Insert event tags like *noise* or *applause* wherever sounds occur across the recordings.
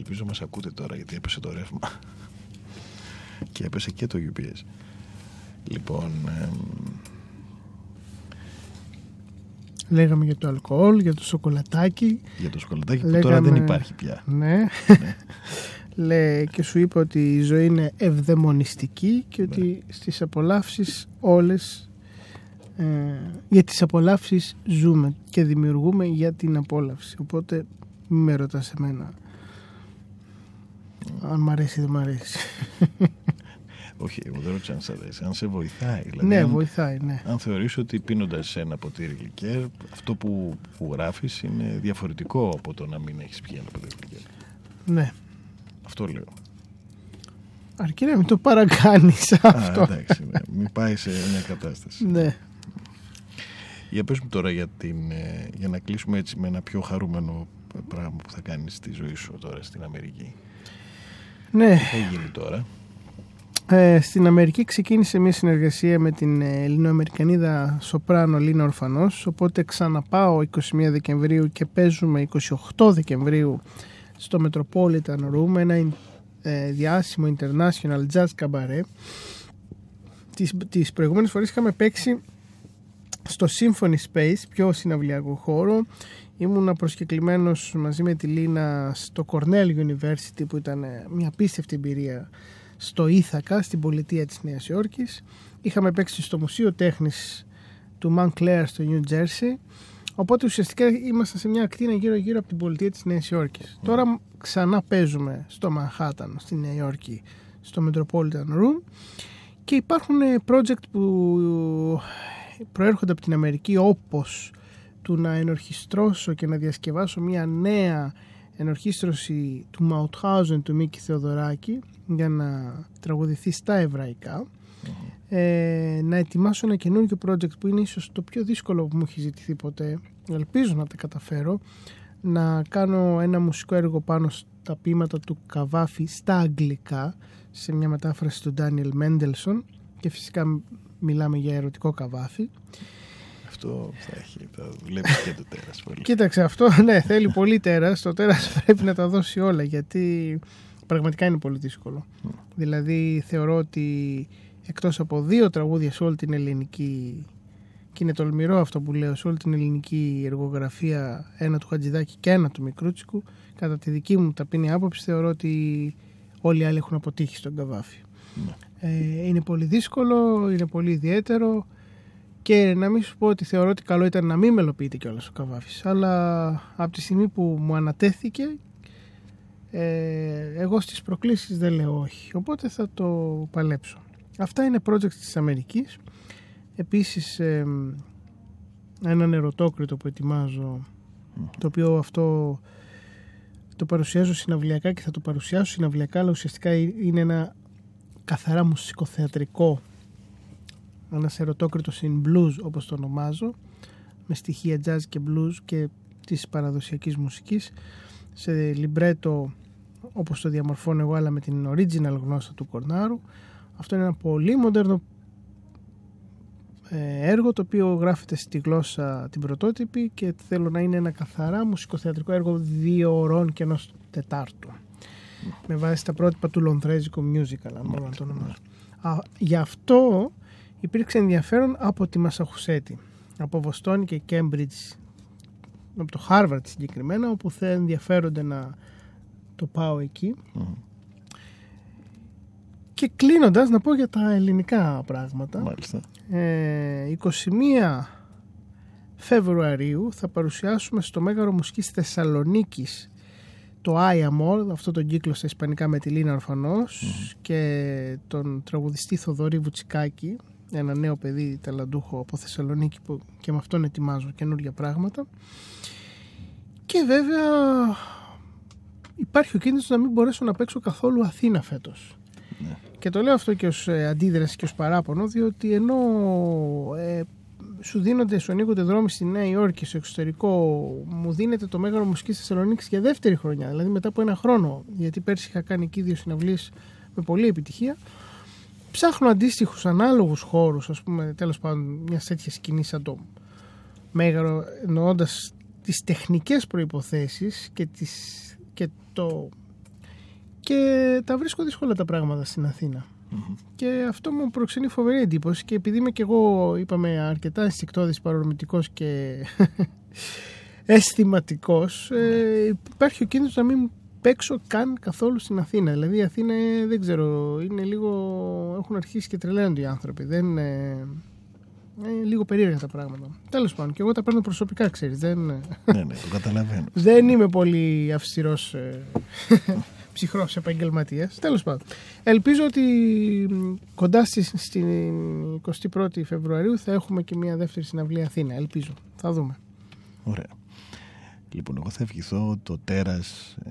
Ελπίζω μας ακούτε τώρα γιατί έπεσε το ρεύμα. Και έπεσε και το UPS. Λοιπόν, εμ, Λέγαμε για το αλκοόλ, για το σοκολατάκι. για το σκολατάκι που Λέγαμε- τώρα δεν υπάρχει πια. Ναι. *laughs* Λέει και σου είπε ότι η ζωή είναι ευδαιμονιστική και ότι στις απολαύσεις όλες ε, για τις απολαύσεις ζούμε και δημιουργούμε για την απόλαυση. Οπότε μην με ρωτάς εμένα αν μ' αρέσει ή δεν μ' αρέσει. *laughs* Όχι, εγώ δεν ρώτησα αν σε αρέσει, αν σε βοηθάει. Δηλαδή, ναι, αν, βοηθάει, ναι. αν θεωρείς ότι πίνοντας ένα ποτήρι λικέρ, αυτό που, που γράφεις είναι διαφορετικό από το να μην έχεις πιει ένα ποτήρι λικέρ. ναι. Αυτό λέω. Αρκεί να μην το παρακάνεις αυτό. Α, εντάξει, ναι. μην πάει σε μια κατάσταση. ναι. Για πες μου τώρα για, την, ε, για να κλείσουμε έτσι με ένα πιο χαρούμενο πράγμα που θα κάνεις στη ζωή σου τώρα στην Αμερική. Ναι. Τι θα γίνει τώρα; Ε, στην Αμερική ξεκίνησε μια συνεργασία με την ε, Ελληνοαμερικανίδα Σοπράνο Λίνα Ορφανός οπότε ξαναπάω 21 Δεκεμβρίου και παίζουμε 28 Δεκεμβρίου στο Metropolitan Room ένα ε, διάσημο international jazz cabaret τις, τις προηγούμενες φορές είχαμε παίξει στο Symphony Space πιο συναυλιακό χώρο ήμουνα προσκεκλημένος μαζί με τη Λίνα στο Cornell University που ήταν ε, μια απίστευτη εμπειρία στο Ήθακα, στην πολιτεία της Νέας Υόρκης. Είχαμε παίξει στο Μουσείο Τέχνης του Montclair στο New Jersey. Οπότε ουσιαστικά ήμασταν σε μια ακτίνα γύρω-γύρω από την πολιτεία της Νέας Υόρκης. Τώρα ξανά παίζουμε στο Manhattan, στη Νέα Υόρκη, στο Metropolitan Room και υπάρχουν ε, project που προέρχονται από την Αμερική όπως του να ενορχιστρώσω και να διασκευάσω μια νέα ενορχίστρωση του Μαουτχάουζεν του Μίκη Θεοδωράκη για να τραγουδηθεί στα εβραϊκά. Ε, να ετοιμάσω ένα καινούργιο project που είναι ίσως το πιο δύσκολο που μου έχει ζητηθεί ποτέ. Ελπίζω να τα καταφέρω. Να κάνω ένα μουσικό έργο πάνω στα ποίηματα του Καβάφη στα αγγλικά σε μια μετάφραση του Ντάνιελ Μέντελσον. Και φυσικά μιλάμε για ερωτικό Καβάφη Αυτό θα έχει, θα δουλέψει και το τέρας πολύ. Κοίταξε αυτό, ναι, θέλει πολύ τέρας. Το τέρας *laughs* πρέπει να τα δώσει όλα γιατί πραγματικά είναι πολύ δύσκολο. Δηλαδή θεωρώ ότι εκτός από δύο τραγούδια σε όλη την ελληνική και είναι τολμηρό αυτό που λέω σε όλη την ελληνική εργογραφία ένα του Χατζηδάκη και ένα του Μικρούτσικου κατά τη δική μου ταπεινή άποψη θεωρώ ότι όλοι οι άλλοι έχουν αποτύχει στον Καβάφη. Ναι. Ε, είναι πολύ δύσκολο, είναι πολύ ιδιαίτερο και να μην σου πω ότι θεωρώ ότι καλό ήταν να μην μελοποιείται κιόλας ο Καβάφης αλλά από τη στιγμή που μου ανατέθηκε ε, εγώ στις προκλήσεις δεν λέω όχι οπότε θα το παλέψω. Αυτά είναι project της Αμερικής. Επίσης ε, έναν ερωτόκριτο που ετοιμάζω το οποίο αυτό το παρουσιάζω συναυλιακά και θα το παρουσιάσω συναυλιακά αλλά ουσιαστικά είναι ένα καθαρά μουσικοθεατρικό ένας ερωτόκριτος in blues όπως το ονομάζω με στοιχεία jazz και blues και της παραδοσιακής μουσικής σε λιμπρέτο όπως το διαμορφώνω εγώ αλλά με την original γνώστα του Κορνάρου. Αυτό είναι ένα πολύ μοντέρνο ε, έργο το οποίο γράφεται στη γλώσσα την πρωτότυπη και θέλω να είναι ένα καθαρά μουσικοθεατρικό έργο δύο ωρών και ενός τετάρτου με βάση τα πρότυπα του Λονδρέζικου musical αν μπορώ να το ονομάσω. Α, γι' αυτό υπήρξε ενδιαφέρον από τη Μασαχουσέτη από Βοστόνη και Κέμπριτζ από το Harvard συγκεκριμένα όπου θα ενδιαφέρονται να το πάω εκεί Μμμ. και κλείνοντας να πω για τα ελληνικά πράγματα Μάλιστα. ε, 21 Φεβρουαρίου θα παρουσιάσουμε στο Μέγαρο Μουσικής Θεσσαλονίκης το I Am All, αυτό τον κύκλο στα ισπανικά με τη Λίνα Ορφανός και τον τραγουδιστή Θοδωρή Βουτσικάκη ένα νέο παιδί ταλαντούχο από Θεσσαλονίκη που και με αυτόν ετοιμάζω καινούργια πράγματα. Και βέβαια υπάρχει ο κίνδυνος να μην μπορέσω να παίξω καθόλου Αθήνα φέτος. Ναι. και το λέω αυτό και ως ε, αντίδραση και ως παράπονο διότι ενώ ε, σου δίνονται, σου ανοίγονται δρόμοι στη Νέα Υόρκη, στο εξωτερικό, μου δίνεται το Μέγαρο Μουσικής Θεσσαλονίκης για δεύτερη χρονιά, δηλαδή μετά από ένα χρόνο, γιατί πέρσι είχα κάνει εκεί δύο συναυλίες με πολλή επιτυχία. Ψάχνω αντίστοιχους ανάλογους χώρους, ας πούμε, τέλος πάντων, μιας τέτοιας σκηνής σαν το Μέγαρο, εννοώντας τις τεχνικές προποθέσει και, τις, και το και τα βρίσκω δύσκολα τα πράγματα στην αθηνα Και αυτό μου προξενεί φοβερή εντύπωση και επειδή είμαι και εγώ, είπαμε, αρκετά αισθηκτόδης, παρορμητικός και *laughs* αισθηματικός, ε, υπάρχει ο κίνδυνος να μην παίξω καν καθόλου στην Αθήνα. Δηλαδή η Αθήνα, δεν ξέρω, είναι λίγο, έχουν αρχίσει και τρελαίνονται οι άνθρωποι. Δεν, είναι λίγο περίεργα τα πράγματα. Τέλος πάντων, και εγώ τα παίρνω προσωπικά, ξέρεις. Δεν... ναι, ναι, το καταλαβαίνω. *laughs* δεν είμαι πολύ αυστηρός ε, ψυχρός επαγγελματίας. Τέλος πάντων. Ελπίζω ότι κοντά στην 21η Φεβρουαρίου θα έχουμε και μια δεύτερη συναυλία Αθήνα. Ελπίζω. Θα δούμε. Ωραία. Λοιπόν, εγώ θα ευχηθώ το τέρας ε,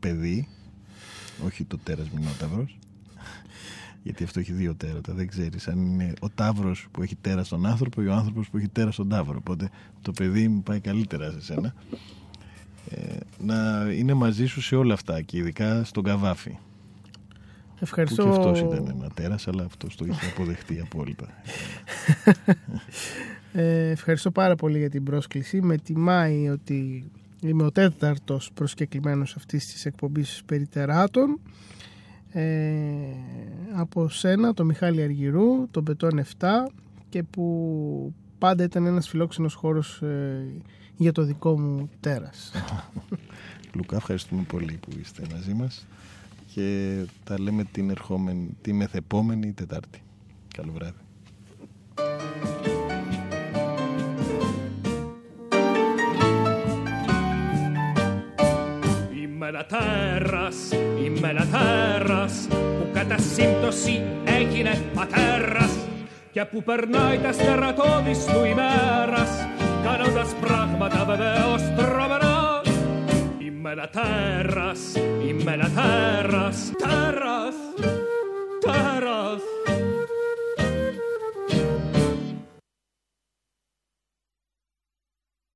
παιδί, όχι το τέρας μηνόταυρος, γιατί αυτό έχει δύο τέρατα. Δεν ξέρεις αν είναι ο τάβρο που έχει τέρα στον άνθρωπο ή ο άνθρωπος που έχει τέρα στον τάβρο. Οπότε το παιδί μου πάει καλύτερα σε σένα. Ε, να είναι μαζί σου σε όλα αυτά και ειδικά στον καβάφι. Ευχαριστώ. Που και αυτός ήταν ένα τέρας, αλλά αυτός το είχε αποδεχτεί απόλυτα. *laughs* Ε, ευχαριστώ πάρα πολύ για την πρόσκληση. Με τιμάει ότι είμαι ο τέταρτος προσκεκλημένος αυτής της εκπομπής περί τεράτων ε, από σένα, το Μιχάλη Αργυρού, τον Πετών 7 και που πάντα ήταν ένας φιλόξενος χώρος ε, για το δικό μου τέρας. *laughs* Λουκά, ευχαριστούμε πολύ που είστε μαζί μας και τα λέμε την ερχόμενη, τη μεθεπόμενη Τετάρτη. Καλό βράδυ. Είμαι τέρας, είμαι τέρας που κατά σύμπτωση έγινε πατέρας και που περνάει τα στερατώδης του ημέρας κάνοντας πράγματα βεβαίως τρομερά Είμαι τέρας, είμαι τέρας, τέρας, τέρας